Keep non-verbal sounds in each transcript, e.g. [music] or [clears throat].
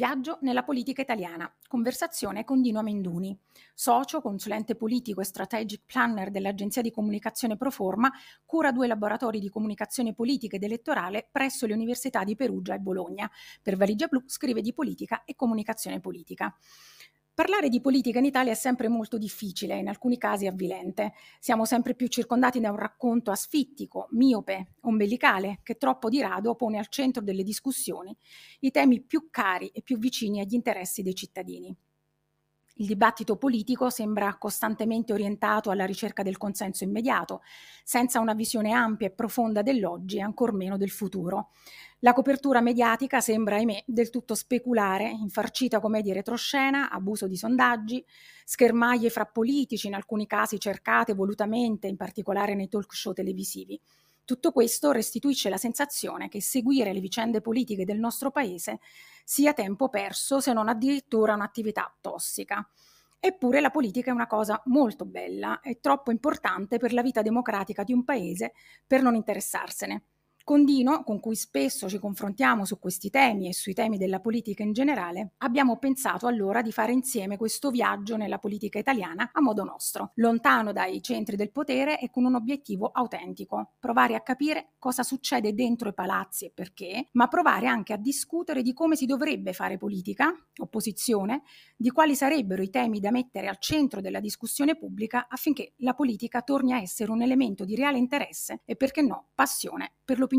Viaggio nella politica italiana. Conversazione con Dino Amenduni, socio, consulente politico e strategic planner dell'agenzia di comunicazione Proforma, cura due laboratori di comunicazione politica ed elettorale presso le università di Perugia e Bologna. Per Valigia Blu scrive di politica e comunicazione politica. Parlare di politica in Italia è sempre molto difficile, in alcuni casi avvilente. Siamo sempre più circondati da un racconto asfittico, miope, ombelicale, che troppo di rado pone al centro delle discussioni i temi più cari e più vicini agli interessi dei cittadini. Il dibattito politico sembra costantemente orientato alla ricerca del consenso immediato, senza una visione ampia e profonda dell'oggi e ancor meno del futuro. La copertura mediatica sembra, ahimè, del tutto speculare, infarcita come di retroscena, abuso di sondaggi, schermaglie fra politici, in alcuni casi cercate volutamente, in particolare nei talk show televisivi. Tutto questo restituisce la sensazione che seguire le vicende politiche del nostro paese sia tempo perso, se non addirittura un'attività tossica. Eppure la politica è una cosa molto bella e troppo importante per la vita democratica di un paese per non interessarsene. Con Dino, con cui spesso ci confrontiamo su questi temi e sui temi della politica in generale, abbiamo pensato allora di fare insieme questo viaggio nella politica italiana a modo nostro, lontano dai centri del potere e con un obiettivo autentico, provare a capire cosa succede dentro i palazzi e perché, ma provare anche a discutere di come si dovrebbe fare politica, opposizione, di quali sarebbero i temi da mettere al centro della discussione pubblica affinché la politica torni a essere un elemento di reale interesse e perché no, passione per l'opinione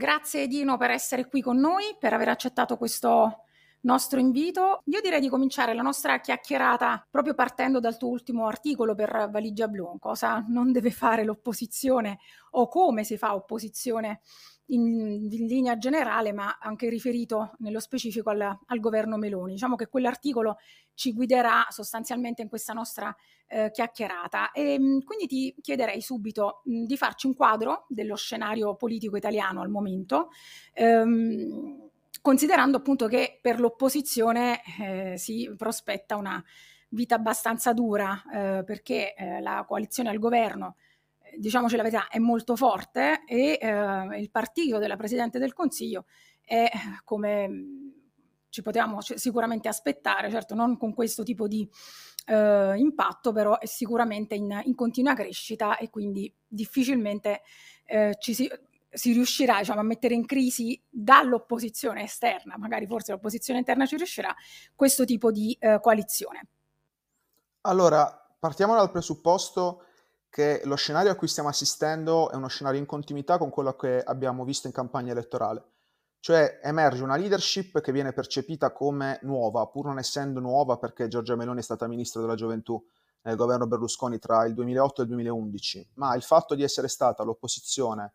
Grazie Dino per essere qui con noi, per aver accettato questo nostro invito. Io direi di cominciare la nostra chiacchierata proprio partendo dal tuo ultimo articolo per Valigia Blu, cosa non deve fare l'opposizione o come si fa opposizione in, in linea generale, ma anche riferito nello specifico al, al, governo Meloni. Diciamo che quell'articolo ci guiderà sostanzialmente in questa nostra eh, chiacchierata. E, ehm, quindi ti chiederei subito mh, di farci un quadro dello scenario politico italiano al momento. Ehm, considerando appunto che per l'opposizione eh, si prospetta una vita abbastanza dura eh, perché eh, la coalizione al governo diciamoci la verità, è molto forte e eh, il partito della Presidente del Consiglio è come ci potevamo sicuramente aspettare, certo non con questo tipo di eh, impatto, però è sicuramente in, in, continua crescita e quindi difficilmente eh, ci si, si riuscirà diciamo, a mettere in crisi dall'opposizione esterna, magari forse l'opposizione interna ci riuscirà, questo tipo di eh, coalizione. Allora, partiamo dal presupposto che lo scenario a cui stiamo assistendo è uno scenario in continuità con quello che abbiamo visto in campagna elettorale. Cioè emerge una leadership che viene percepita come nuova, pur non essendo nuova perché Giorgia Meloni è stata ministro della gioventù nel governo Berlusconi tra il 2008 e il 2011, ma il fatto di essere stata l'opposizione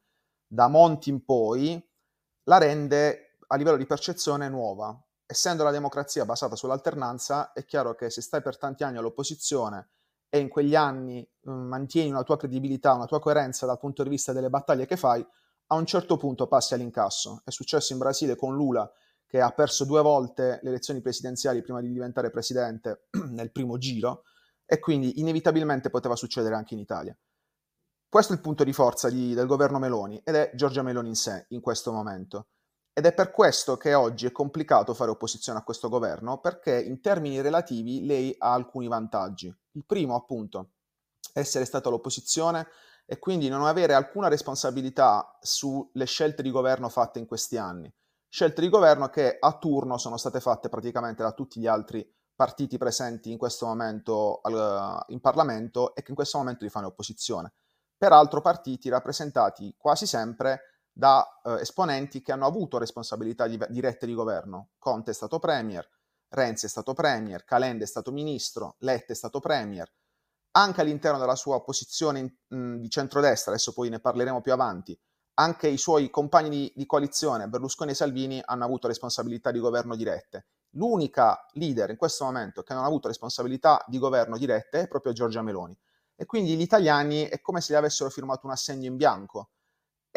da Monti in poi la rende a livello di percezione nuova. Essendo la democrazia basata sull'alternanza, è chiaro che se stai per tanti anni all'opposizione e in quegli anni mh, mm, mantieni una tua credibilità, una tua coerenza dal punto di vista delle battaglie che fai, a un certo punto passi all'incasso. È successo in Brasile con Lula che ha perso due volte le elezioni presidenziali prima di diventare presidente [clears throat] nel primo giro e quindi inevitabilmente poteva succedere anche in Italia. Questo è il punto di forza di, del governo Meloni ed è Giorgia Meloni in sé in questo momento. Ed è per questo che oggi è complicato fare opposizione a questo governo, perché in termini relativi lei ha alcuni vantaggi. Il primo, appunto, essere stata l'opposizione e quindi non avere alcuna responsabilità sulle scelte di governo fatte in questi anni. Scelte di governo che a turno sono state fatte praticamente da tutti gli altri partiti presenti in questo momento in Parlamento e che in questo momento gli fanno opposizione. Peraltro partiti rappresentati quasi sempre da eh, esponenti che hanno avuto responsabilità di, dirette di governo. Conte è stato premier, Renzi è stato premier, Calende è stato ministro, Letta è stato premier. Anche all'interno della sua posizione mh, di centrodestra, adesso poi ne parleremo più avanti, anche i suoi compagni di, di coalizione, Berlusconi e Salvini, hanno avuto responsabilità di governo dirette. L'unica leader in questo momento che non ha avuto responsabilità di governo dirette è proprio Giorgia Meloni. E quindi gli italiani è come se gli avessero firmato un assegno in bianco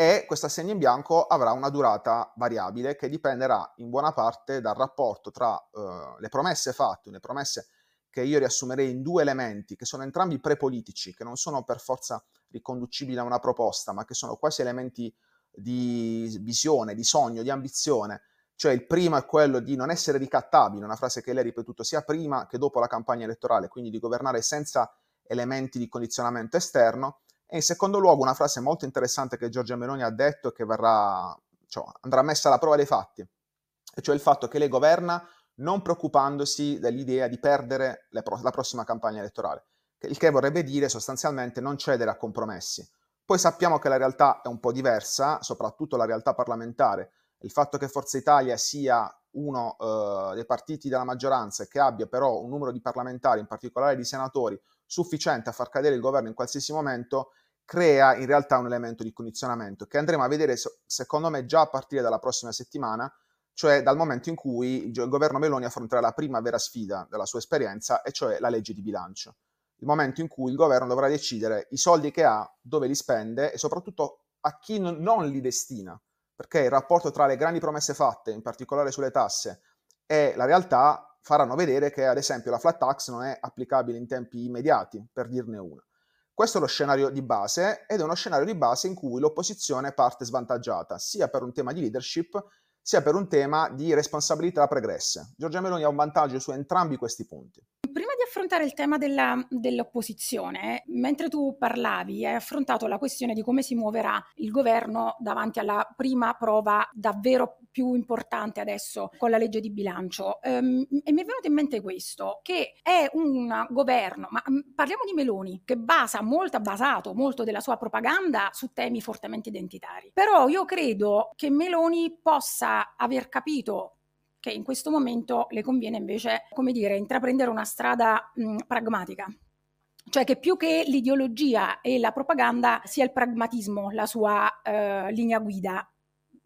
e questo assegno in bianco avrà una durata variabile che dipenderà in buona parte dal rapporto tra uh, le promesse fatte, le promesse che io riassumerei in due elementi, che sono entrambi prepolitici, che non sono per forza riconducibili a una proposta, ma che sono quasi elementi di visione, di sogno, di ambizione. Cioè il primo è quello di non essere ricattabile, una frase che lei ha ripetuto sia prima che dopo la campagna elettorale, quindi di governare senza elementi di condizionamento esterno, e in secondo luogo una frase molto interessante che Giorgia Meloni ha detto e che verrà, cioè, andrà messa alla prova dei fatti, e cioè il fatto che lei governa non preoccupandosi dell'idea di perdere pro- la prossima campagna elettorale, il che vorrebbe dire sostanzialmente non cedere a compromessi. Poi sappiamo che la realtà è un po' diversa, soprattutto la realtà parlamentare. Il fatto che Forza Italia sia uno uh, dei partiti della maggioranza e che abbia però un numero di parlamentari, in particolare di senatori, sufficiente a far cadere il governo in qualsiasi momento, crea in realtà un elemento di condizionamento che andremo a vedere, secondo me, già a partire dalla prossima settimana, cioè dal momento in cui il governo Meloni affronterà la prima vera sfida della sua esperienza, e cioè la legge di bilancio. Il momento in cui il governo dovrà decidere i soldi che ha, dove li spende e soprattutto a chi non li destina, perché il rapporto tra le grandi promesse fatte, in particolare sulle tasse, e la realtà faranno vedere che ad esempio la flat tax non è applicabile in tempi immediati, per dirne una. Questo è lo scenario di base ed è uno scenario di base in cui l'opposizione parte svantaggiata, sia per un tema di leadership, sia per un tema di responsabilità pregresse. Giorgia Meloni ha un vantaggio su entrambi questi punti affrontare il tema della, dell'opposizione, mentre tu parlavi, hai affrontato la questione di come si muoverà il governo davanti alla prima prova davvero più importante adesso con la legge di bilancio. Ehm, e mi è venuto in mente questo, che è un governo, ma mm, parliamo di Meloni, che basa molto, ha basato molto della sua propaganda su temi fortemente identitari. Però io credo che Meloni possa aver capito che in questo momento le conviene invece, come dire, intraprendere una strada mh, pragmatica. Cioè che più che l'ideologia e la propaganda sia il pragmatismo la sua eh, linea guida.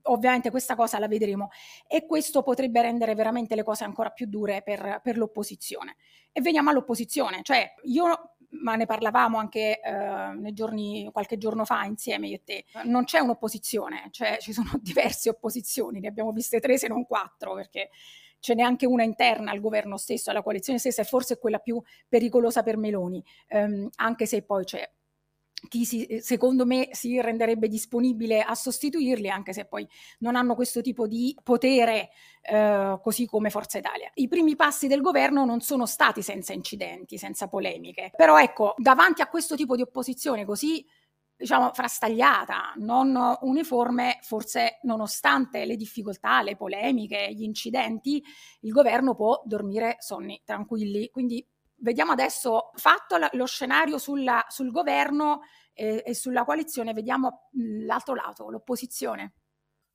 Ovviamente questa cosa la vedremo e questo potrebbe rendere veramente le cose ancora più dure per, per l'opposizione. E veniamo all'opposizione, cioè io ma ne parlavamo anche eh, giorni, qualche giorno fa insieme io e te, non c'è un'opposizione, cioè ci sono [laughs] diverse opposizioni, ne abbiamo viste tre se non quattro, perché ce n'è anche una interna al governo stesso, alla coalizione stessa, e forse quella più pericolosa per Meloni, ehm, anche se poi c'è chi si, eh, secondo me si renderebbe disponibile a sostituirli, anche se poi non hanno questo tipo di potere eh, così come Forza Italia. I primi passi del governo non sono stati senza incidenti, senza polemiche, però ecco, davanti a questo tipo di opposizione così diciamo frastagliata, non uniforme, forse nonostante le difficoltà, le polemiche, gli incidenti, il governo può dormire sonni tranquilli. Quindi vediamo adesso, fatto lo scenario sulla, sul governo e, e, sulla coalizione, vediamo l'altro lato, l'opposizione.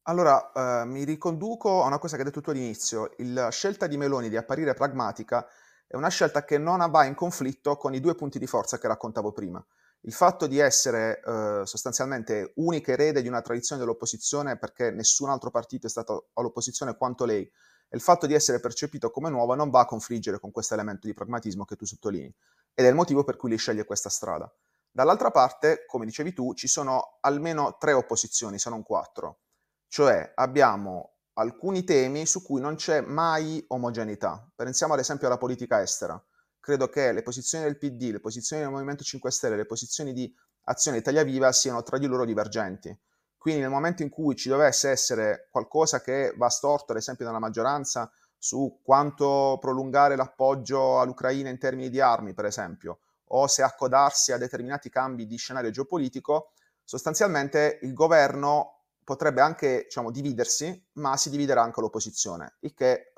Allora, eh, mi riconduco a una cosa che hai detto tu all'inizio. La scelta di Meloni di apparire pragmatica è una scelta che non va in conflitto con i due punti di forza che raccontavo prima. Il fatto di essere eh, sostanzialmente unica erede di una tradizione dell'opposizione perché nessun altro partito è stato all'opposizione quanto lei, e il fatto di essere percepito come nuova non va a confliggere con questo elemento di pragmatismo che tu sottolinei ed è il motivo per cui lei sceglie questa strada. Dall'altra parte, come dicevi tu, ci sono almeno tre opposizioni, se non quattro, cioè abbiamo alcuni temi su cui non c'è mai omogeneità. Pensiamo ad esempio alla politica estera. Credo che le posizioni del PD, le posizioni del Movimento 5 Stelle, le posizioni di Azione Italia Viva siano tra di loro divergenti. Quindi nel momento in cui ci dovesse essere qualcosa che va storto, ad esempio nella maggioranza, su quanto prolungare l'appoggio all'Ucraina in termini di armi, per esempio, o se accodarsi a determinati cambi di scenario geopolitico, sostanzialmente il governo potrebbe anche diciamo, dividersi, ma si dividerà anche l'opposizione, il che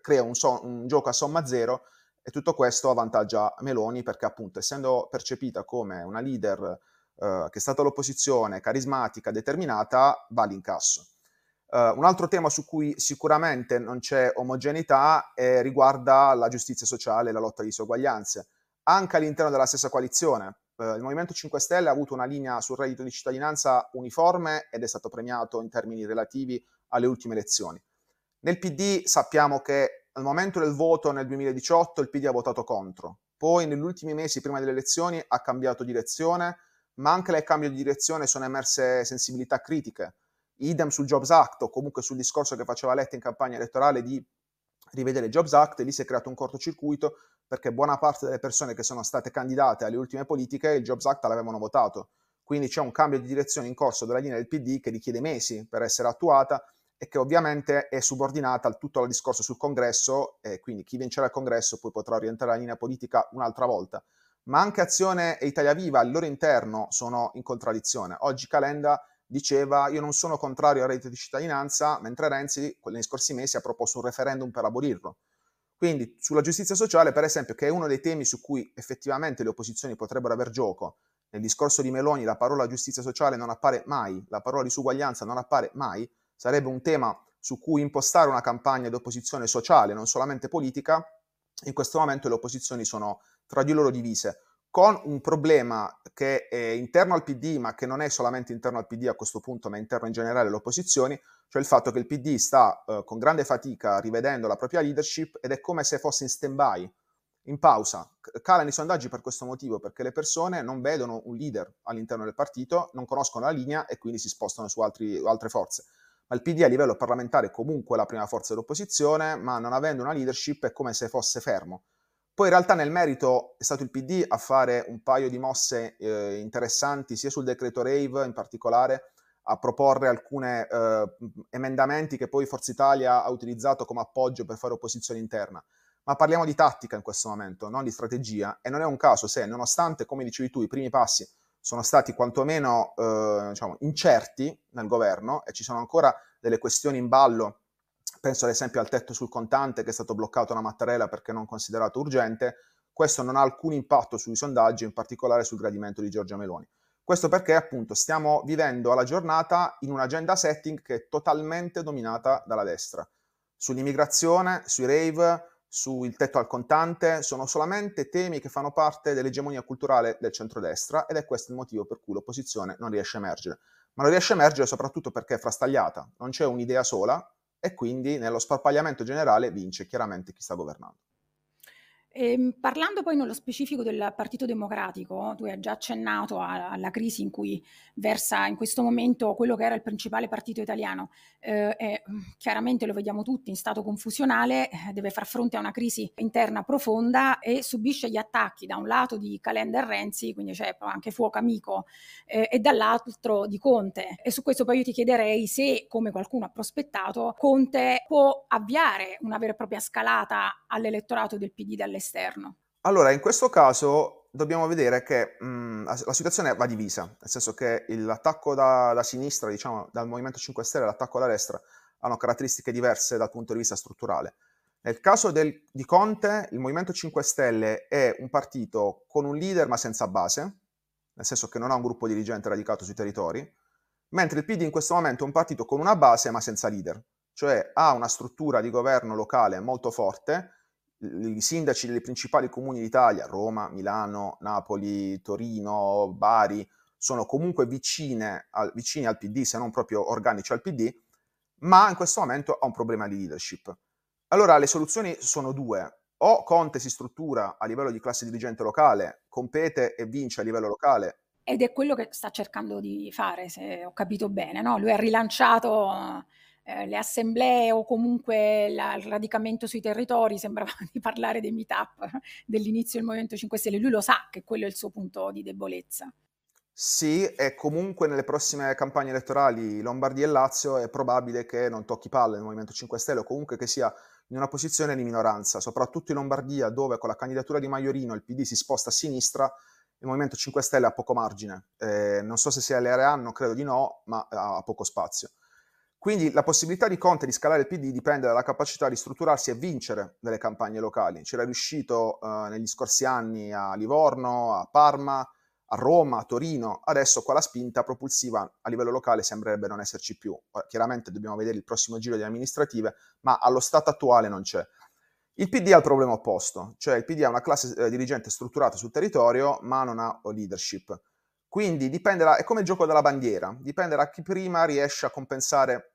crea un, so- un gioco a somma zero e tutto questo avvantaggia Meloni perché appunto essendo percepita come una leader eh, che è stata l'opposizione, carismatica, determinata, va all'incasso. Uh, un altro tema su cui sicuramente non c'è omogeneità eh, riguarda la giustizia sociale e la lotta alle disuguaglianze. Anche all'interno della stessa coalizione, uh, il Movimento 5 Stelle ha avuto una linea sul reddito di cittadinanza uniforme ed è stato premiato in termini relativi alle ultime elezioni. Nel PD sappiamo che al momento del voto nel 2018 il PD ha votato contro, poi negli ultimi mesi prima delle elezioni ha cambiato direzione, ma anche nel cambio di direzione sono emerse sensibilità critiche. Idem sul Jobs Act o comunque sul discorso che faceva Letta in campagna elettorale di rivedere il Jobs Act, lì si è creato un cortocircuito perché buona parte delle persone che sono state candidate alle ultime politiche il Jobs Act l'avevano votato. Quindi c'è un cambio di direzione in corso della linea del PD che richiede mesi per essere attuata e che ovviamente è subordinata al tutto il discorso sul congresso e quindi chi vincerà il congresso poi potrà orientare la linea politica un'altra volta. Ma anche Azione e Italia Viva al loro interno sono in contraddizione. Oggi Calenda diceva io non sono contrario al reddito di cittadinanza, mentre Renzi negli scorsi mesi ha proposto un referendum per abolirlo. Quindi sulla giustizia sociale, per esempio, che è uno dei temi su cui effettivamente le opposizioni potrebbero aver gioco, nel discorso di Meloni la parola giustizia sociale non appare mai, la parola disuguaglianza non appare mai, sarebbe un tema su cui impostare una campagna di opposizione sociale, non solamente politica, in questo momento le opposizioni sono tra di loro divise, con un problema che è interno al PD, ma che non è solamente interno al PD a questo punto, ma interno in generale alle opposizioni, cioè il fatto che il PD sta eh, con grande fatica rivedendo la propria leadership ed è come se fosse in stand-by, in pausa. Calano i sondaggi per questo motivo, perché le persone non vedono un leader all'interno del partito, non conoscono la linea e quindi si spostano su altri, altre forze ma il PD a livello parlamentare è comunque la prima forza dell'opposizione, ma non avendo una leadership è come se fosse fermo. Poi in realtà nel merito è stato il PD a fare un paio di mosse eh, interessanti sia sul decreto Rave in particolare, a proporre alcuni eh, emendamenti che poi Forza Italia ha utilizzato come appoggio per fare opposizione interna. Ma parliamo di tattica in questo momento, non di strategia, e non è un caso se, nonostante, come dicevi tu, i primi passi sono stati quantomeno eh, diciamo, incerti nel governo e ci sono ancora delle questioni in ballo. Penso ad esempio al tetto sul contante che è stato bloccato da Mattarella perché non considerato urgente. Questo non ha alcun impatto sui sondaggi, in particolare sul gradimento di Giorgia Meloni. Questo perché appunto stiamo vivendo alla giornata in un'agenda setting che è totalmente dominata dalla destra. Sull'immigrazione, sui rave, sul tetto al contante, sono solamente temi che fanno parte dell'egemonia culturale del centrodestra ed è questo il motivo per cui l'opposizione non riesce a emergere. Ma non riesce a emergere soprattutto perché è frastagliata, non c'è un'idea sola e quindi nello sparpagliamento generale vince chiaramente chi sta governando. E, ehm, parlando poi nello specifico del Partito Democratico, tu hai già accennato a, alla crisi in cui versa in questo momento quello che era il principale partito italiano eh, e mm, chiaramente lo vediamo tutti in stato confusionale, eh, deve far fronte a una crisi interna profonda e subisce gli attacchi da un lato di Calenda e Renzi, quindi c'è anche fuoco amico, eh, e dall'altro di Conte. E su questo poi io ti chiederei se, come qualcuno ha prospettato, Conte può avviare una vera e propria scalata all'elettorato del PD dall'esterno all'esterno? Allora, in questo caso dobbiamo vedere che mh, la situazione va divisa, nel senso che l'attacco da, da, sinistra, diciamo dal Movimento 5 Stelle e l'attacco da destra hanno caratteristiche diverse dal punto di vista strutturale. Nel caso del, di Conte, il Movimento 5 Stelle è un partito con un leader ma senza base, nel senso che non ha un gruppo dirigente radicato sui territori, mentre il PD in questo momento è un partito con una base ma senza leader, cioè ha una struttura di governo locale molto forte, i sindaci dei principali comuni d'Italia, Roma, Milano, Napoli, Torino, Bari, sono comunque al, vicini al PD, se non proprio organici al PD, ma in questo momento ha un problema di leadership. Allora le soluzioni sono due. O Conte si struttura a livello di classe dirigente locale, compete e vince a livello locale. Ed è quello che sta cercando di fare, se ho capito bene, no? Lui ha rilanciato eh, le assemblee o comunque la, il radicamento sui territori, [laughs] sembrava di parlare dei meetup dell'inizio del Movimento 5 Stelle, lui lo sa che quello è il suo punto di debolezza. Sì, e comunque nelle prossime campagne elettorali Lombardia e Lazio è probabile che non tocchi palle nel Movimento 5 Stelle o comunque che sia in una posizione di minoranza, soprattutto in Lombardia dove con la candidatura di Maiorino il PD si sposta a sinistra, il Movimento 5 Stelle ha poco margine. Eh, non so se sia l'area, non credo di no, ma ha poco spazio. Quindi la possibilità di Conte di scalare il PD dipende dalla capacità di strutturarsi e vincere nelle campagne locali. C'era riuscito eh, negli scorsi anni a Livorno, a Parma, a Roma, a Torino, adesso qua la spinta propulsiva a livello locale sembrerebbe non esserci più. Chiaramente dobbiamo vedere il prossimo giro di amministrative, ma allo stato attuale non c'è. Il PD ha il problema opposto, cioè il PD ha una classe eh, dirigente strutturata sul territorio, ma non ha leadership. Quindi dipenderà, è come il gioco della bandiera, dipende da chi prima riesce a compensare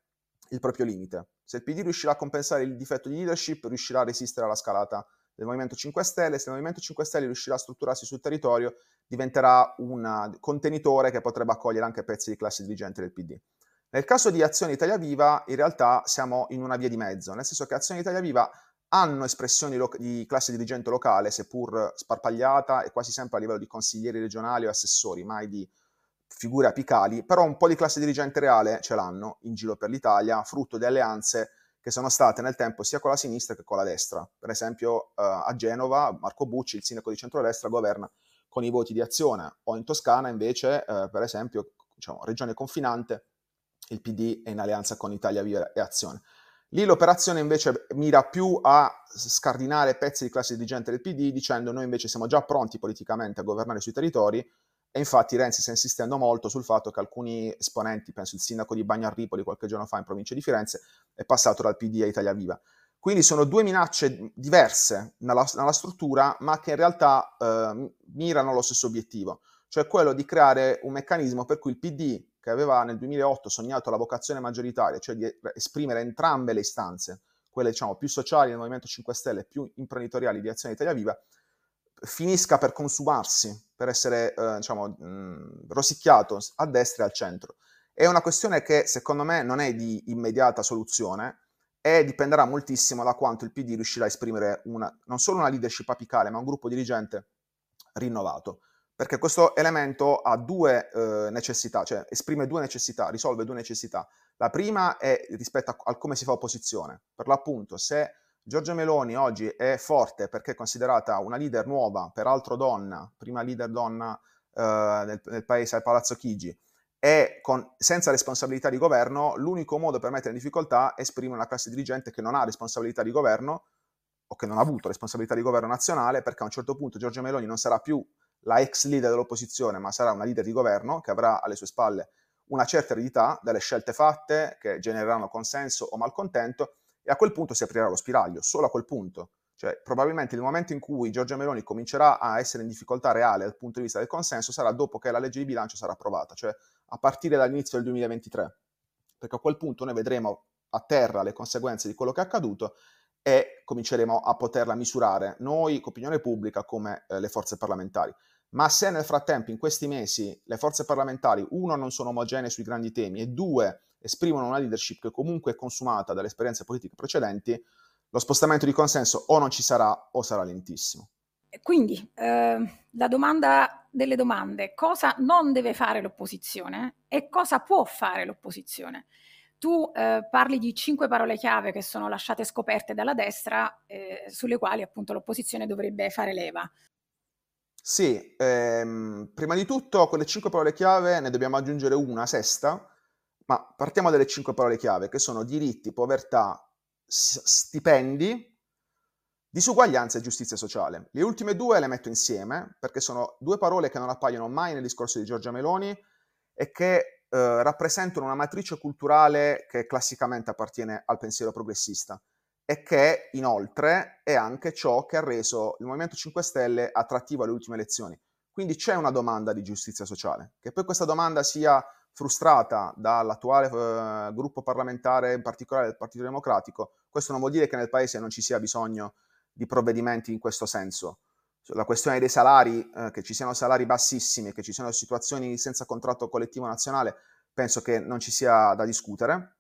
il proprio limite. Se il PD riuscirà a compensare il difetto di leadership, riuscirà a resistere alla scalata del Movimento 5 Stelle, se il Movimento 5 Stelle riuscirà a strutturarsi sul territorio, diventerà un contenitore che potrebbe accogliere anche pezzi di classe dirigente del PD. Nel caso di Azione Italia Viva, in realtà siamo in una via di mezzo, nel senso che Azione Italia Viva hanno espressioni lo- di classe dirigente locale, seppur sparpagliata e quasi sempre a livello di consiglieri regionali o assessori, mai di figure apicali, però un po' di classe dirigente reale ce l'hanno in giro per l'Italia, frutto di alleanze che sono state nel tempo sia con la sinistra che con la destra. Per esempio eh, a Genova Marco Bucci, il sindaco di centrodestra, governa con i voti di azione, o in Toscana invece, eh, per esempio, diciamo, regione confinante, il PD è in alleanza con Italia Viva e Azione. Lì l'operazione invece mira più a scardinare pezzi di classe dirigente del PD dicendo noi invece siamo già pronti politicamente a governare sui territori e infatti Renzi sta insistendo molto sul fatto che alcuni esponenti, penso il sindaco di Bagnarripoli qualche giorno fa in provincia di Firenze, è passato dal PD a Italia Viva. Quindi sono due minacce diverse nella, nella struttura, ma che in realtà eh, mirano allo stesso obiettivo, cioè quello di creare un meccanismo per cui il PD che aveva nel 2008 sognato la vocazione maggioritaria, cioè di esprimere entrambe le istanze, quelle diciamo più sociali del Movimento 5 Stelle, più imprenditoriali di Azione Italia Viva, finisca per consumarsi, per essere eh, diciamo, mh, rosicchiato a destra e al centro. È una questione che secondo me non è di immediata soluzione e dipenderà moltissimo da quanto il PD riuscirà a esprimere una, non solo una leadership apicale, ma un gruppo dirigente rinnovato perché questo elemento ha due eh, necessità, cioè esprime due necessità, risolve due necessità. La prima è rispetto a, a come si fa opposizione. Per l'appunto, se Giorgia Meloni oggi è forte perché è considerata una leader nuova, peraltro donna, prima leader donna eh, nel, nel, paese al Palazzo Chigi, e con, senza responsabilità di governo, l'unico modo per mettere in difficoltà è esprimere una classe dirigente che non ha responsabilità di governo o che non ha avuto responsabilità di governo nazionale, perché a un certo punto Giorgia Meloni non sarà più la ex leader dell'opposizione, ma sarà una leader di governo che avrà alle sue spalle una certa eredità delle scelte fatte che genereranno consenso o malcontento e a quel punto si aprirà lo spiraglio, solo a quel punto. Cioè, probabilmente il momento in cui Giorgia Meloni comincerà a essere in difficoltà reale dal punto di vista del consenso sarà dopo che la legge di bilancio sarà approvata, cioè a partire dall'inizio del 2023, perché a quel punto noi vedremo a terra le conseguenze di quello che è accaduto e cominceremo a poterla misurare noi, opinione pubblica, come eh, le forze parlamentari. Ma se nel frattempo, in questi mesi, le forze parlamentari, uno, non sono omogenee sui grandi temi e due, esprimono una leadership che comunque è consumata dalle esperienze politiche precedenti, lo spostamento di consenso o non ci sarà o sarà lentissimo. Quindi eh, la domanda delle domande, cosa non deve fare l'opposizione e cosa può fare l'opposizione? Tu eh, parli di cinque parole chiave che sono lasciate scoperte dalla destra, eh, sulle quali appunto l'opposizione dovrebbe fare leva. Sì, ehm, prima di tutto con le cinque parole chiave ne dobbiamo aggiungere una sesta, ma partiamo dalle cinque parole chiave che sono diritti, povertà, stipendi, disuguaglianza e giustizia sociale. Le ultime due le metto insieme perché sono due parole che non appaiono mai nel discorso di Giorgia Meloni e che eh, rappresentano una matrice culturale che classicamente appartiene al pensiero progressista e che inoltre è anche ciò che ha reso il Movimento 5 Stelle attrattivo alle ultime elezioni. Quindi c'è una domanda di giustizia sociale. Che poi questa domanda sia frustrata dall'attuale eh, gruppo parlamentare, in particolare del Partito Democratico, questo non vuol dire che nel Paese non ci sia bisogno di provvedimenti in questo senso. La questione dei salari, eh, che ci siano salari bassissimi, che ci siano situazioni senza contratto collettivo nazionale, penso che non ci sia da discutere.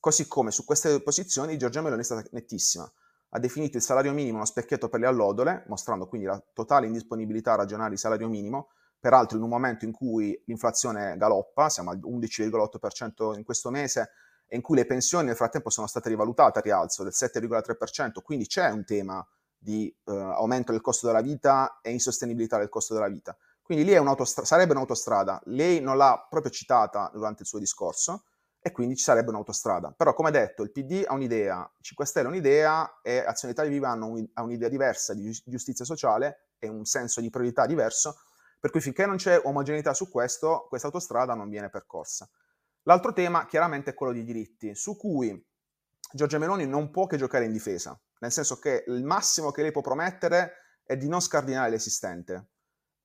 Così come su queste posizioni Giorgia Meloni è stata nettissima. Ha definito il salario minimo uno specchietto per le allodole, mostrando quindi la totale indisponibilità a ragionare di salario minimo, peraltro in un momento in cui l'inflazione galoppa, siamo al 11,8% in questo mese, e in cui le pensioni nel frattempo sono state rivalutate a rialzo del 7,3%, quindi c'è un tema di eh, aumento del costo della vita e insostenibilità del costo della vita. Quindi lì sarebbe un'autostrada, lei non l'ha proprio citata durante il suo discorso, e quindi ci sarebbe un'autostrada. Però, come detto, il PD ha un'idea, 5 Stelle ha un'idea e Azione Italia Viva ha un'idea diversa di giustizia sociale e un senso di priorità diverso, per cui finché non c'è omogeneità su questo, questa autostrada non viene percorsa. L'altro tema chiaramente è quello dei diritti, su cui Giorgia Meloni non può che giocare in difesa, nel senso che il massimo che lei può promettere è di non scardinare l'esistente,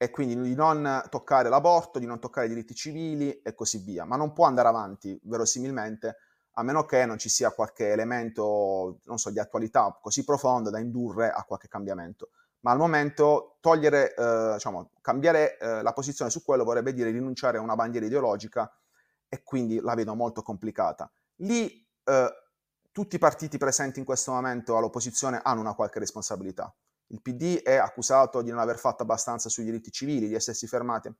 e quindi di non toccare l'aborto, di non toccare i diritti civili e così via, ma non può andare avanti verosimilmente a meno che non ci sia qualche elemento, non so, di attualità così profondo da indurre a qualche cambiamento. Ma al momento togliere, eh, diciamo, cambiare eh, la posizione su quello vorrebbe dire rinunciare a una bandiera ideologica e quindi la vedo molto complicata. Lì eh, tutti i partiti presenti in questo momento all'opposizione hanno una qualche responsabilità. Il PD è accusato di non aver fatto abbastanza sui diritti civili, di essersi fermati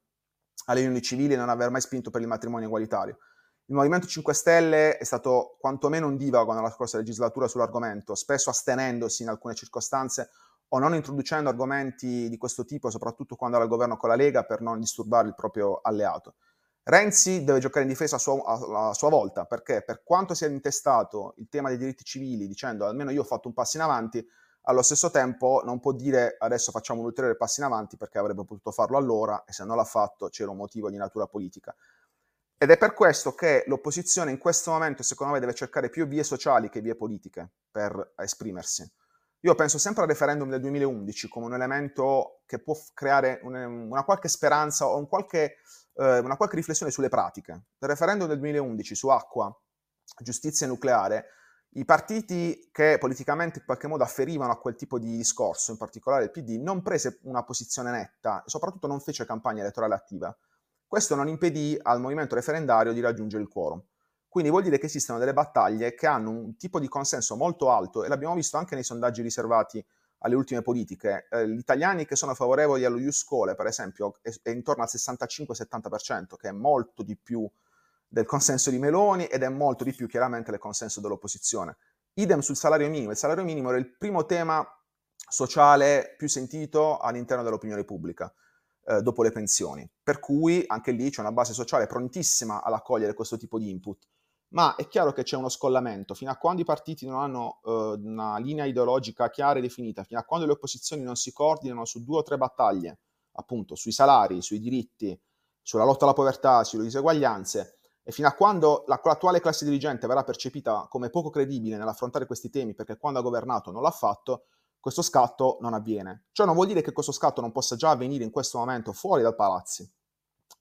alle unioni civili e non aver mai spinto per il matrimonio egualitario. Il Movimento 5 Stelle è stato quantomeno un divago nella scorsa legislatura sull'argomento, spesso astenendosi in alcune circostanze o non introducendo argomenti di questo tipo, soprattutto quando era al governo con la Lega, per non disturbare il proprio alleato. Renzi deve giocare in difesa a sua, a sua, volta, perché per quanto sia intestato il tema dei diritti civili, dicendo almeno io ho fatto un passo in avanti, allo stesso tempo non può dire adesso facciamo un ulteriore passo in avanti perché avrebbe potuto farlo allora e se non l'ha fatto c'era un motivo di natura politica. Ed è per questo che l'opposizione in questo momento, secondo me, deve cercare più vie sociali che vie politiche per esprimersi. Io penso sempre al referendum del 2011 come un elemento che può creare una, una qualche speranza o un qualche, eh, una qualche riflessione sulle pratiche. Il referendum del 2011 su acqua, giustizia nucleare, i partiti che politicamente in qualche modo afferivano a quel tipo di discorso, in particolare il PD, non prese una posizione netta e soprattutto non fece campagna elettorale attiva. Questo non impedì al movimento referendario di raggiungere il quorum. Quindi vuol dire che esistono delle battaglie che hanno un tipo di consenso molto alto e l'abbiamo visto anche nei sondaggi riservati alle ultime politiche. Eh, gli italiani che sono favorevoli allo Ius Cole, per esempio, è, è intorno al 65-70%, che è molto di più del consenso di Meloni ed è molto di più chiaramente del consenso dell'opposizione. Idem sul salario minimo. Il salario minimo era il primo tema sociale più sentito all'interno dell'opinione pubblica eh, dopo le pensioni. Per cui anche lì c'è una base sociale prontissima ad accogliere questo tipo di input. Ma è chiaro che c'è uno scollamento. Fino a quando i partiti non hanno eh, una linea ideologica chiara e definita, fino a quando le opposizioni non si coordinano su due o tre battaglie, appunto sui salari, sui diritti, sulla lotta alla povertà, sulle diseguaglianze, e fino a quando la, l'attuale classe dirigente verrà percepita come poco credibile nell'affrontare questi temi, perché quando ha governato non l'ha fatto, questo scatto non avviene. Ciò non vuol dire che questo scatto non possa già avvenire in questo momento fuori dal palazzi,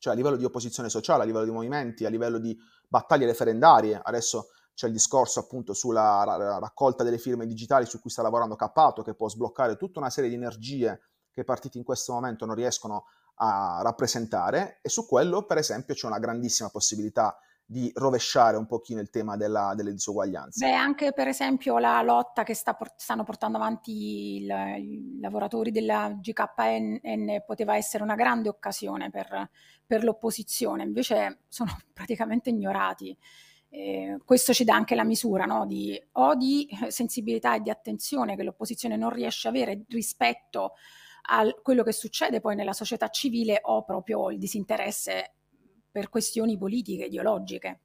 cioè a livello di opposizione sociale, a livello di movimenti, a livello di battaglie referendarie. Adesso c'è il discorso appunto sulla ra- raccolta delle firme digitali su cui sta lavorando Cappato, che può sbloccare tutta una serie di energie che i partiti in questo momento non riescono a rappresentare e su quello per esempio c'è una grandissima possibilità di rovesciare un pochino il tema della, delle disuguaglianze. Beh, anche per esempio la lotta che sta, stanno portando avanti i lavoratori della GKN poteva essere una grande occasione per, per l'opposizione, invece sono [laughs] praticamente ignorati. Eh, questo ci dà anche la misura no? di, o di sensibilità e di attenzione che l'opposizione non riesce a avere rispetto a quello che succede poi nella società civile o proprio il disinteresse per questioni politiche, ideologiche.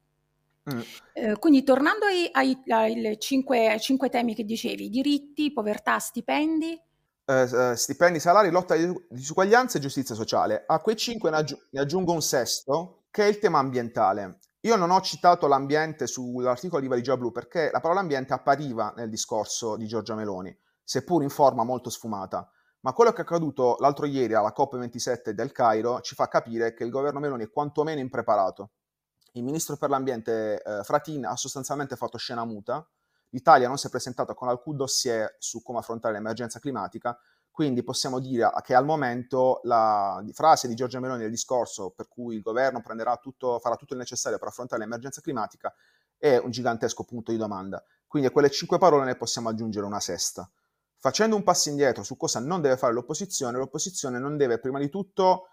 Mm. Eh, quindi tornando ai, ai, ai cinque, cinque, temi che dicevi, diritti, povertà, stipendi. Eh, eh, stipendi, salari, lotta di disuguaglianza e giustizia sociale. A quei cinque ne, aggi- ne aggiungo un sesto, che è il tema ambientale. Io non ho citato l'ambiente sull'articolo di Valigia Blu perché la parola ambiente appariva nel discorso di Giorgia Meloni, seppur in forma molto sfumata. Ma quello che è accaduto l'altro ieri alla COP27 del Cairo ci fa capire che il governo Meloni è quantomeno impreparato. Il ministro per l'ambiente eh, Fratin ha sostanzialmente fatto scena muta, l'Italia non si è presentata con alcun dossier su come affrontare l'emergenza climatica, quindi possiamo dire che al momento la frase di Giorgia Meloni nel discorso per cui il governo tutto, farà tutto il necessario per affrontare l'emergenza climatica è un gigantesco punto di domanda. Quindi a quelle cinque parole ne possiamo aggiungere una sesta. Facendo un passo indietro su cosa non deve fare l'opposizione, l'opposizione non deve prima di tutto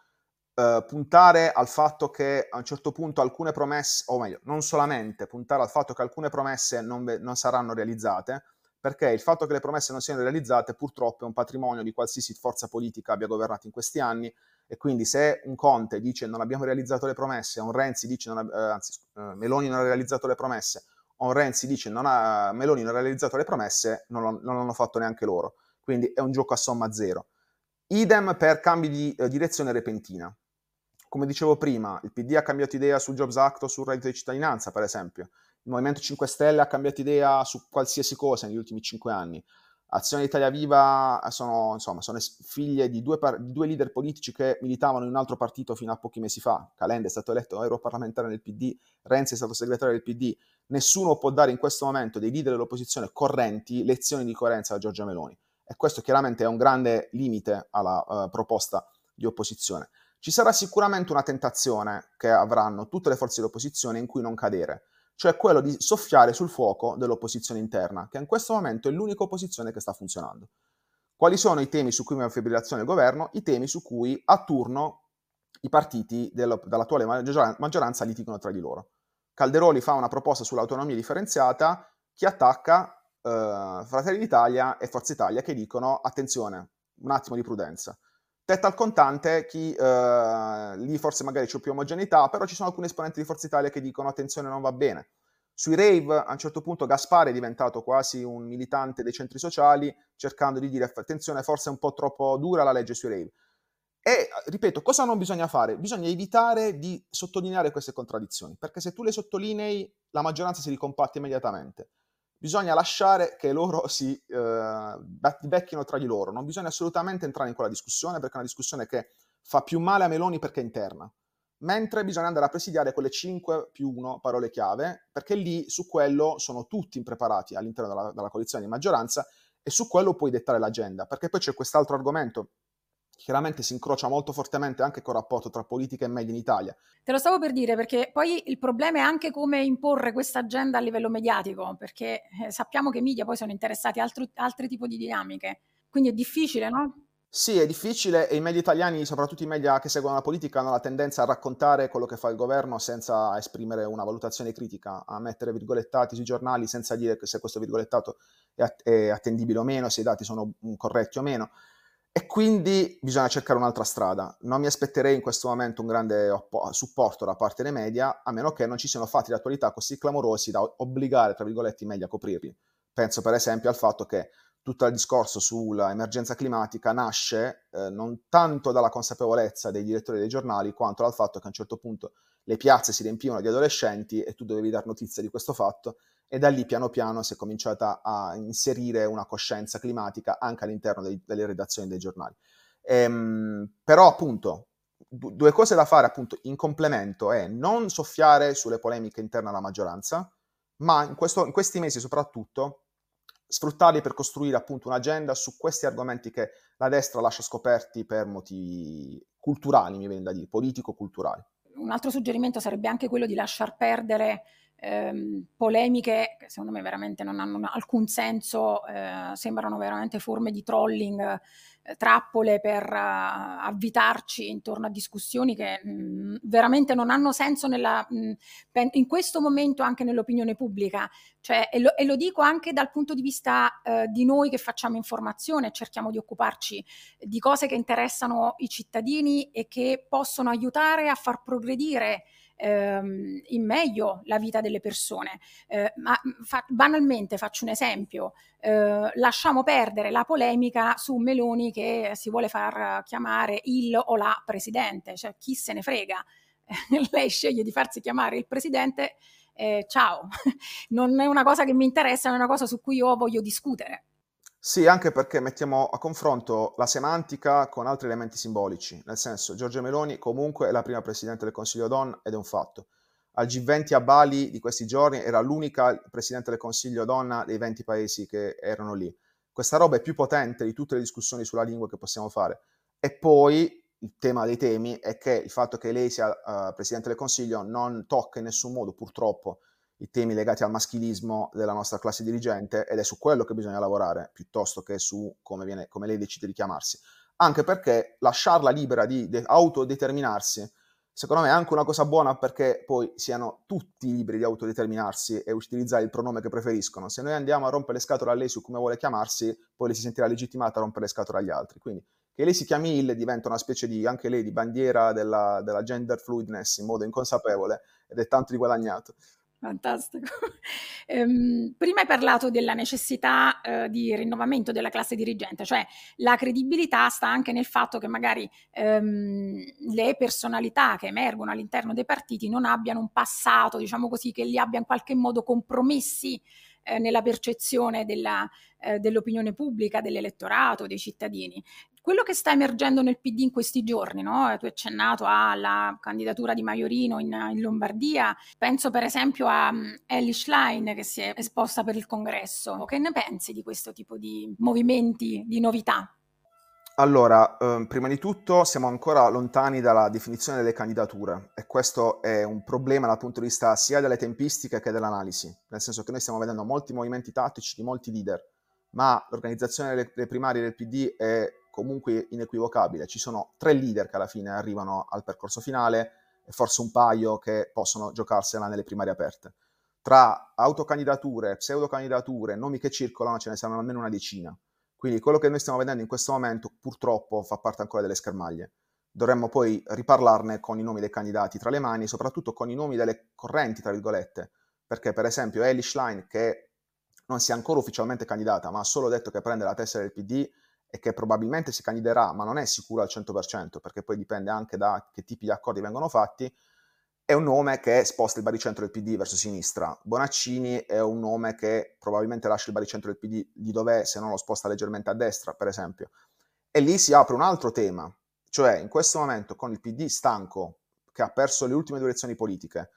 eh, puntare al fatto che a un certo punto alcune promesse, o meglio, non solamente puntare al fatto che alcune promesse non, non saranno realizzate, perché il fatto che le promesse non siano realizzate purtroppo è un patrimonio di qualsiasi forza politica abbia governato in questi anni e quindi se un Conte dice non abbiamo realizzato le promesse, un Renzi dice non, eh, anzi, eh, Meloni non ha realizzato le promesse, Renzi dice non ha, Meloni non ha realizzato le promesse, non, non hanno fatto neanche loro. Quindi è un gioco a somma zero. Idem per cambi di eh, direzione repentina. Come dicevo prima, il PD ha cambiato idea sul Jobs Act o sul reddito di cittadinanza, per esempio. Il Movimento 5 Stelle ha cambiato idea su qualsiasi cosa negli ultimi cinque anni. Azione Italia Viva sono, insomma, sono figlie di due, par- due, leader politici che militavano in un altro partito fino a pochi mesi fa. Calenda è stato eletto europarlamentare nel PD, Renzi è stato segretario del PD. Nessuno può dare in questo momento dei leader dell'opposizione correnti lezioni di coerenza a Giorgia Meloni. E questo chiaramente è un grande limite alla uh, proposta di opposizione. Ci sarà sicuramente una tentazione che avranno tutte le forze di opposizione in cui non cadere cioè quello di soffiare sul fuoco dell'opposizione interna, che in questo momento è l'unica opposizione che sta funzionando. Quali sono i temi su cui mi fibrillazione del governo? I temi su cui a turno i partiti dello, dall'attuale maggioranza litigano tra di loro. Calderoli fa una proposta sull'autonomia differenziata, chi attacca eh, Fratelli d'Italia e Forza Italia che dicono attenzione, un attimo di prudenza. Tetta al contante, chi eh, lì forse magari c'è più omogeneità, però ci sono alcuni esponenti di Forza Italia che dicono attenzione non va bene. Sui rave a un certo punto Gaspare è diventato quasi un militante dei centri sociali, cercando di dire attenzione, forse è un po' troppo dura la legge sui rave. E ripeto, cosa non bisogna fare? Bisogna evitare di sottolineare queste contraddizioni, perché se tu le sottolinei la maggioranza si ricompatta immediatamente. Bisogna lasciare che loro [laughs] si eh, becchino tra di loro, non bisogna assolutamente entrare in quella discussione perché è una discussione che fa più male a Meloni perché è interna, mentre bisogna andare a presidiare quelle 5 più 1 parole chiave, perché lì su quello sono tutti impreparati all'interno della, della coalizione di maggioranza e su quello puoi dettare l'agenda, perché poi c'è quest'altro argomento chiaramente si incrocia molto fortemente anche con il rapporto tra politica e media in Italia. Te lo stavo per dire perché poi il problema è anche come imporre questa agenda a livello mediatico, perché eh, sappiamo che i media poi sono interessati a altro, altri tipi di dinamiche, quindi è difficile, no? Sì, è difficile e i media italiani, soprattutto i media che seguono la politica, hanno la tendenza a raccontare quello che fa il governo senza esprimere una valutazione critica, a mettere virgolettati sui giornali senza dire se questo virgolettato è attendibile o meno, se i dati sono mm, corretti o meno. E quindi bisogna cercare un'altra strada. Non mi aspetterei in questo momento un grande supporto da parte dei media, a meno che non ci siano fatti di attualità così clamorosi da obbligare, tra virgolette, i media a coprirli. Penso per esempio al fatto che tutto il discorso sull'emergenza climatica nasce eh, non tanto dalla consapevolezza dei direttori dei giornali, quanto dal fatto che a un certo punto le piazze si riempivano di adolescenti e tu dovevi dar notizia di questo fatto e da lì piano piano si è cominciata a inserire una coscienza climatica anche all'interno dei, delle redazioni dei giornali. Ehm, però appunto due cose da fare appunto in complemento è non soffiare sulle polemiche interne alla maggioranza, ma in, questo, in questi mesi soprattutto sfruttarli per costruire appunto un'agenda su questi argomenti che la destra lascia scoperti per motivi culturali, mi viene da dire, politico-culturali. Un altro suggerimento sarebbe anche quello di lasciar perdere ehm, polemiche che secondo me veramente non hanno alcun senso, eh, sembrano veramente forme di trolling, eh, trappole per uh, avvitarci intorno a discussioni che mh, mm, veramente non hanno senso nella, mh, mm, in questo momento anche nell'opinione pubblica. Cioè, e, lo, e, lo, dico anche dal punto di vista eh, di noi che facciamo informazione cerchiamo di occuparci di cose che interessano i cittadini e che possono aiutare a far progredire ehm, in meglio la vita delle persone. Eh, ma fa, banalmente faccio un esempio, eh, lasciamo perdere la polemica su Meloni che si vuole far chiamare il o la presidente, cioè chi se ne frega. [laughs] Lei sceglie di farsi chiamare il presidente, eh, ciao, [laughs] non è una cosa che mi interessa, è una cosa su cui io voglio discutere. Sì, anche perché mettiamo a confronto la semantica con altri elementi simbolici, nel senso Giorgia Meloni comunque è la prima Presidente del Consiglio donna ed è un fatto. Al G20 a Bali di questi giorni era l'unica Presidente del Consiglio donna dei 20 paesi che erano lì. Questa roba è più potente di tutte le discussioni sulla lingua che possiamo fare. E poi il tema dei temi è che il fatto che lei sia uh, Presidente del Consiglio non tocca in nessun modo, purtroppo, i temi legati al maschilismo della nostra classe dirigente ed è su quello che bisogna lavorare piuttosto che su come, viene, come lei decide di chiamarsi. Anche perché lasciarla libera di de- autodeterminarsi, secondo me è anche una cosa buona perché poi siano tutti liberi di autodeterminarsi e utilizzare il pronome che preferiscono. Se noi andiamo a rompere le scatole a lei su come vuole chiamarsi, poi lei si sentirà legittimata a rompere le scatole agli altri. Quindi che lei si chiami Il diventa una specie di, anche lei, di bandiera della, della gender fluidness in modo inconsapevole ed è tanto di guadagnato. Fantastico. [laughs] ehm, prima hai parlato della necessità eh, di rinnovamento della classe dirigente, cioè la credibilità sta anche nel fatto che magari ehm, le personalità che emergono all'interno dei partiti non abbiano un passato, diciamo così, che li abbia in qualche modo compromessi eh, nella percezione della, eh, dell'opinione pubblica, dell'elettorato, dei cittadini. Quello che sta emergendo nel PD in questi giorni, no? tu hai accennato alla candidatura di Maiorino in, in Lombardia, penso per esempio a um, Ellie Schlein che si è esposta per il congresso. Che ne pensi di questo tipo di movimenti, di novità? Allora, eh, prima di tutto siamo ancora lontani dalla definizione delle candidature e questo è un problema dal punto di vista sia delle tempistiche che dell'analisi, nel senso che noi stiamo vedendo molti movimenti tattici di molti leader, ma l'organizzazione delle primarie del PD è comunque inequivocabile. Ci sono tre leader che alla fine arrivano al percorso finale e forse un paio che possono giocarsela nelle primarie aperte. Tra autocandidature, pseudocandidature, nomi che circolano ce ne saranno almeno una decina. Quindi quello che noi stiamo vedendo in questo momento purtroppo fa parte ancora delle schermaglie. Dovremmo poi riparlarne con i nomi dei candidati tra le mani, soprattutto con i nomi delle correnti, tra virgolette, perché per esempio Ellie Schlein, che non si è ancora ufficialmente candidata, ma ha solo detto che prende la tessera del PD e che probabilmente si candiderà, ma non è sicuro al 100%, perché poi dipende anche da che tipi di accordi vengono fatti, è un nome che sposta il baricentro del PD verso sinistra. Bonaccini è un nome che probabilmente lascia il baricentro del PD di dov'è, se non lo sposta leggermente a destra, per esempio. E lì si apre un altro tema, cioè in questo momento con il PD stanco, che ha perso le ultime due elezioni politiche,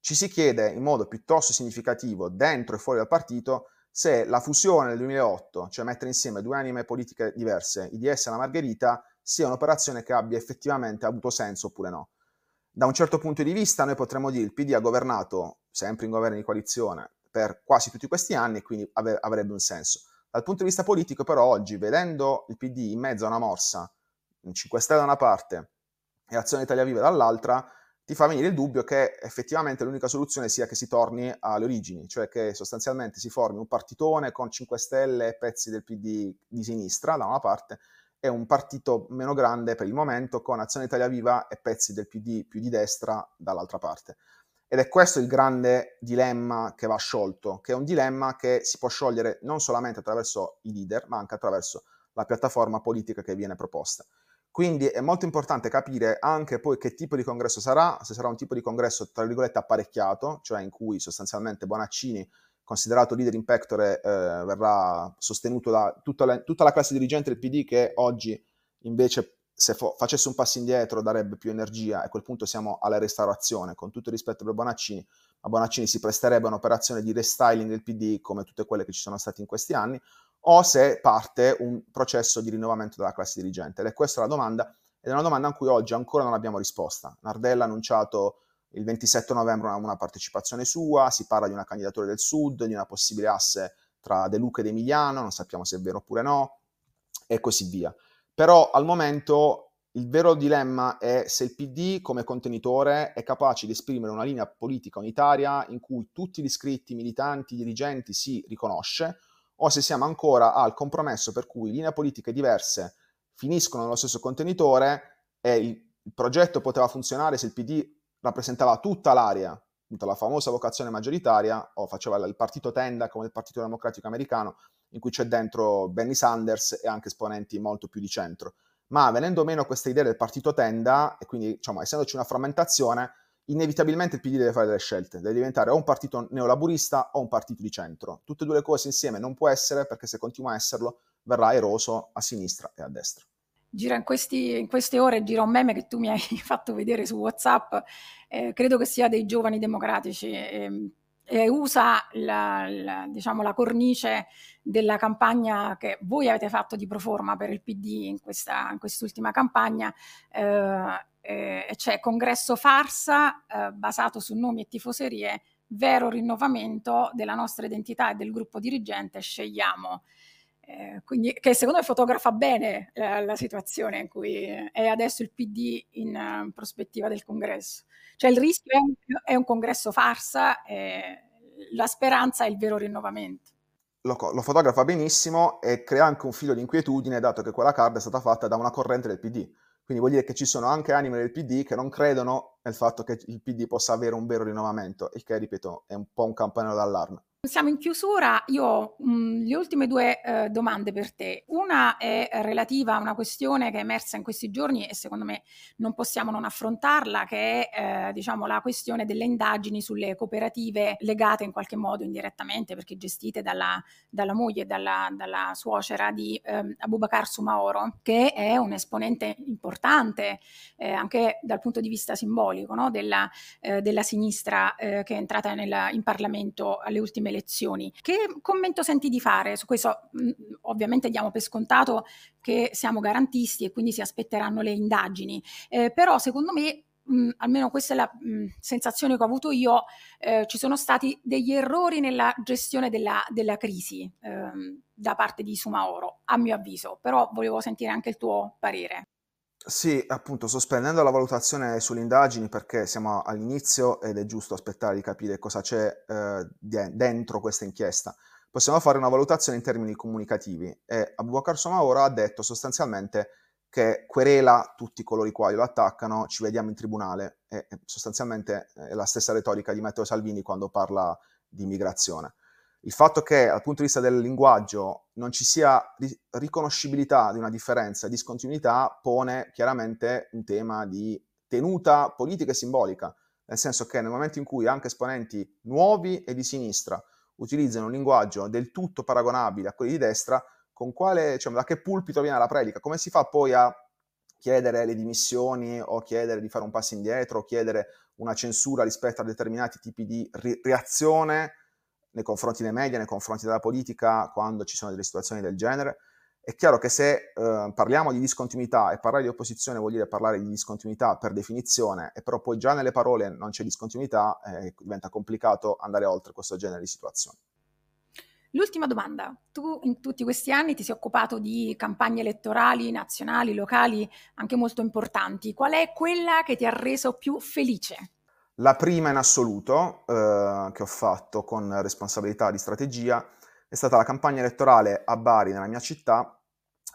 ci si chiede in modo piuttosto significativo, dentro e fuori dal partito, se la fusione nel 2008, cioè mettere insieme due anime politiche diverse, IDS e la Margherita, sia un'operazione che abbia effettivamente avuto senso oppure no. Da un certo punto di vista noi potremmo dire che il PD ha governato, sempre in governo di coalizione, per quasi tutti questi anni e quindi ave- avrebbe un senso. Dal punto di vista politico però oggi, vedendo il PD in mezzo a una morsa, 5 Stelle da una parte e Azione Italia Viva dall'altra, ti fa venire il dubbio che effettivamente l'unica soluzione sia che si torni alle origini, cioè che sostanzialmente si formi un partitone con 5 Stelle e pezzi del PD di sinistra da una parte è un partito meno grande per il momento, con Azione Italia Viva e pezzi del PD più di destra dall'altra parte. Ed è questo il grande dilemma che va sciolto, che è un dilemma che si può sciogliere non solamente attraverso i leader, ma anche attraverso la piattaforma politica che viene proposta. Quindi è molto importante capire anche poi che tipo di congresso sarà, se sarà un tipo di congresso tra virgolette apparecchiato, cioè in cui sostanzialmente Bonaccini considerato leader in pectore, eh, verrà sostenuto da tutta la, tutta la, classe dirigente del PD che oggi invece se fo- facesse un passo indietro darebbe più energia. E a quel punto siamo alla restaurazione, con tutto il rispetto per Bonaccini, ma Bonaccini si presterebbe a un'operazione di restyling del PD come tutte quelle che ci sono state in questi anni, o se parte un processo di rinnovamento della classe dirigente. Ed è questa la domanda, ed è una domanda a cui oggi ancora non abbiamo risposta. Nardella ha annunciato il 27 novembre una, una partecipazione sua, si parla di una candidatura del Sud, di una possibile asse tra De Luca ed Emiliano, non sappiamo se è vero oppure no, e così via. Però al momento il vero dilemma è se il PD come contenitore è capace di esprimere una linea politica unitaria in cui tutti gli iscritti, militanti, dirigenti si riconosce, o se siamo ancora al compromesso per cui linee politiche diverse finiscono nello stesso contenitore e il, il progetto poteva funzionare se il PD rappresentava tutta l'area, tutta la famosa vocazione maggioritaria, o faceva il partito tenda come il Partito Democratico Americano, in cui c'è dentro Bernie Sanders e anche esponenti molto più di centro. Ma venendo meno questa idea del partito tenda, e quindi diciamo, essendoci una frammentazione, inevitabilmente il PD deve fare delle scelte, deve diventare o un partito neolaburista o un partito di centro. Tutte e due le cose insieme non può essere perché se continua a esserlo verrà eroso a sinistra e a destra gira in, questi, in, queste ore gira un meme che tu mi hai [laughs] fatto vedere su WhatsApp, eh, credo che sia dei giovani democratici. Eh, e usa la, la, diciamo, la, cornice della campagna che voi avete fatto di Proforma per il PD in, questa, in quest'ultima campagna, eh, eh, cioè congresso farsa eh, basato su nomi e tifoserie, vero rinnovamento della nostra identità e del gruppo dirigente, scegliamo eh, quindi, che secondo me fotografa bene la, la, situazione in cui è adesso il PD in uh, prospettiva del congresso. Cioè il rischio è un, è un congresso farsa, e la speranza è il vero rinnovamento. Lo, lo, fotografa benissimo e crea anche un filo di inquietudine dato che quella card è stata fatta da una corrente del PD. Quindi vuol dire che ci sono anche anime del PD che non credono nel fatto che il PD possa avere un vero rinnovamento, il che, ripeto, è un po' un campanello d'allarme. Siamo in chiusura, io ho mm, le ultime due eh, domande per te. Una è relativa a una questione che è emersa in questi giorni e secondo me non possiamo non affrontarla, che è eh, diciamo, la questione delle indagini sulle cooperative legate in qualche modo indirettamente, perché gestite dalla, dalla moglie e dalla, dalla, suocera di eh, Abubakar Sumaoro, che è un esponente importante eh, anche dal punto di vista simbolico no? della, eh, della, sinistra eh, che è entrata nel, in Parlamento alle ultime elezioni. Che commento senti di fare su questo? Mm, ovviamente diamo per scontato che siamo garantisti e quindi si aspetteranno le indagini, eh, però secondo me Mh, mm, almeno questa è la mh, mm, sensazione che ho avuto io, eh, ci sono stati degli errori nella gestione della, della crisi eh, da parte di Sumaoro, a mio avviso, però volevo sentire anche il tuo parere. Sì, appunto, sospendendo la valutazione sulle indagini perché siamo all'inizio ed è giusto aspettare di capire cosa c'è eh, dentro questa inchiesta. Possiamo fare una valutazione in termini comunicativi e Abubakar Somaora ha detto sostanzialmente che querela tutti coloro i quali lo attaccano, ci vediamo in tribunale e sostanzialmente è la stessa retorica di Matteo Salvini quando parla di immigrazione il fatto che dal punto di vista del linguaggio non ci sia riconoscibilità di una differenza, discontinuità, pone chiaramente un tema di tenuta politica e simbolica, nel senso che nel momento in cui anche esponenti nuovi e di sinistra utilizzano un linguaggio del tutto paragonabile a quelli di destra, con quale, cioè, da che pulpito viene la predica? Come si fa poi a chiedere le dimissioni o chiedere di fare un passo indietro o chiedere una censura rispetto a determinati tipi di ri- reazione nei confronti dei media, nei confronti della politica, quando ci sono delle situazioni del genere. È chiaro che se eh, parliamo di discontinuità e parlare di opposizione vuol dire parlare di discontinuità per definizione, e però poi già nelle parole non c'è discontinuità, eh, diventa complicato andare oltre questo genere di situazioni. L'ultima domanda. Tu in tutti questi anni ti sei occupato di campagne elettorali nazionali, locali, anche molto importanti. Qual è quella che ti ha reso più felice? La prima in assoluto eh, che ho fatto con responsabilità di strategia è stata la campagna elettorale a Bari, nella mia città,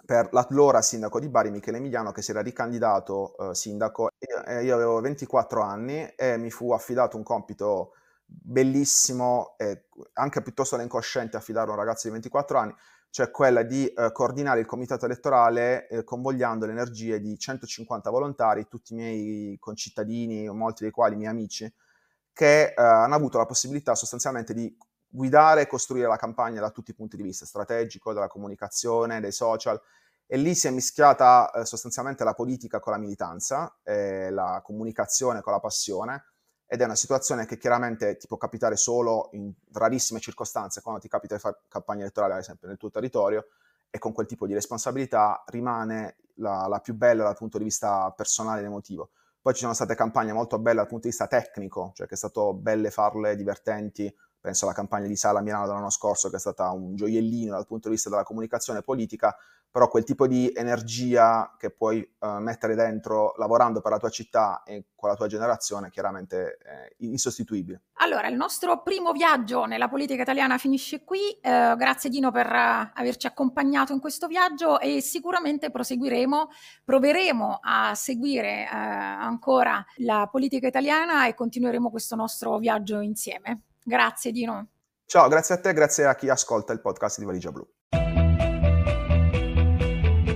per l'allora sindaco di Bari, Michele Emiliano, che si era ricandidato eh, sindaco. Io, io avevo 24 anni e mi fu affidato un compito bellissimo anche piuttosto incosciente affidare a un ragazzo di 24 anni, cioè quella di eh, coordinare il comitato elettorale eh, convogliando le energie di 150 volontari, tutti i miei concittadini, molti dei quali miei amici, che eh, hanno avuto la possibilità sostanzialmente di guidare e costruire la campagna da tutti i punti di vista, strategico, della comunicazione, dei social, e lì si è mischiata eh, sostanzialmente la politica con la militanza, la comunicazione con la passione, ed è una situazione che chiaramente ti può capitare solo in rarissime circostanze, quando ti capita di fare campagna elettorale, ad esempio, nel tuo territorio, e con quel tipo di responsabilità rimane la, la più bella dal punto di vista personale ed emotivo. Poi ci sono state campagne molto belle dal punto di vista tecnico, cioè che è stato belle farle, divertenti, penso alla campagna di Sala a Milano dell'anno scorso, che è stata un gioiellino dal punto di vista della comunicazione politica, però quel tipo di energia che puoi uh, mettere dentro lavorando per la tua città e con la tua generazione chiaramente è insostituibile. Allora, il nostro primo viaggio nella politica italiana finisce qui. Eh, grazie Dino per uh, averci accompagnato in questo viaggio e sicuramente proseguiremo, proveremo a seguire uh, ancora la politica italiana e continueremo questo nostro viaggio insieme. Grazie Dino. Ciao, grazie a te, grazie a chi ascolta il podcast di Valigia Blu.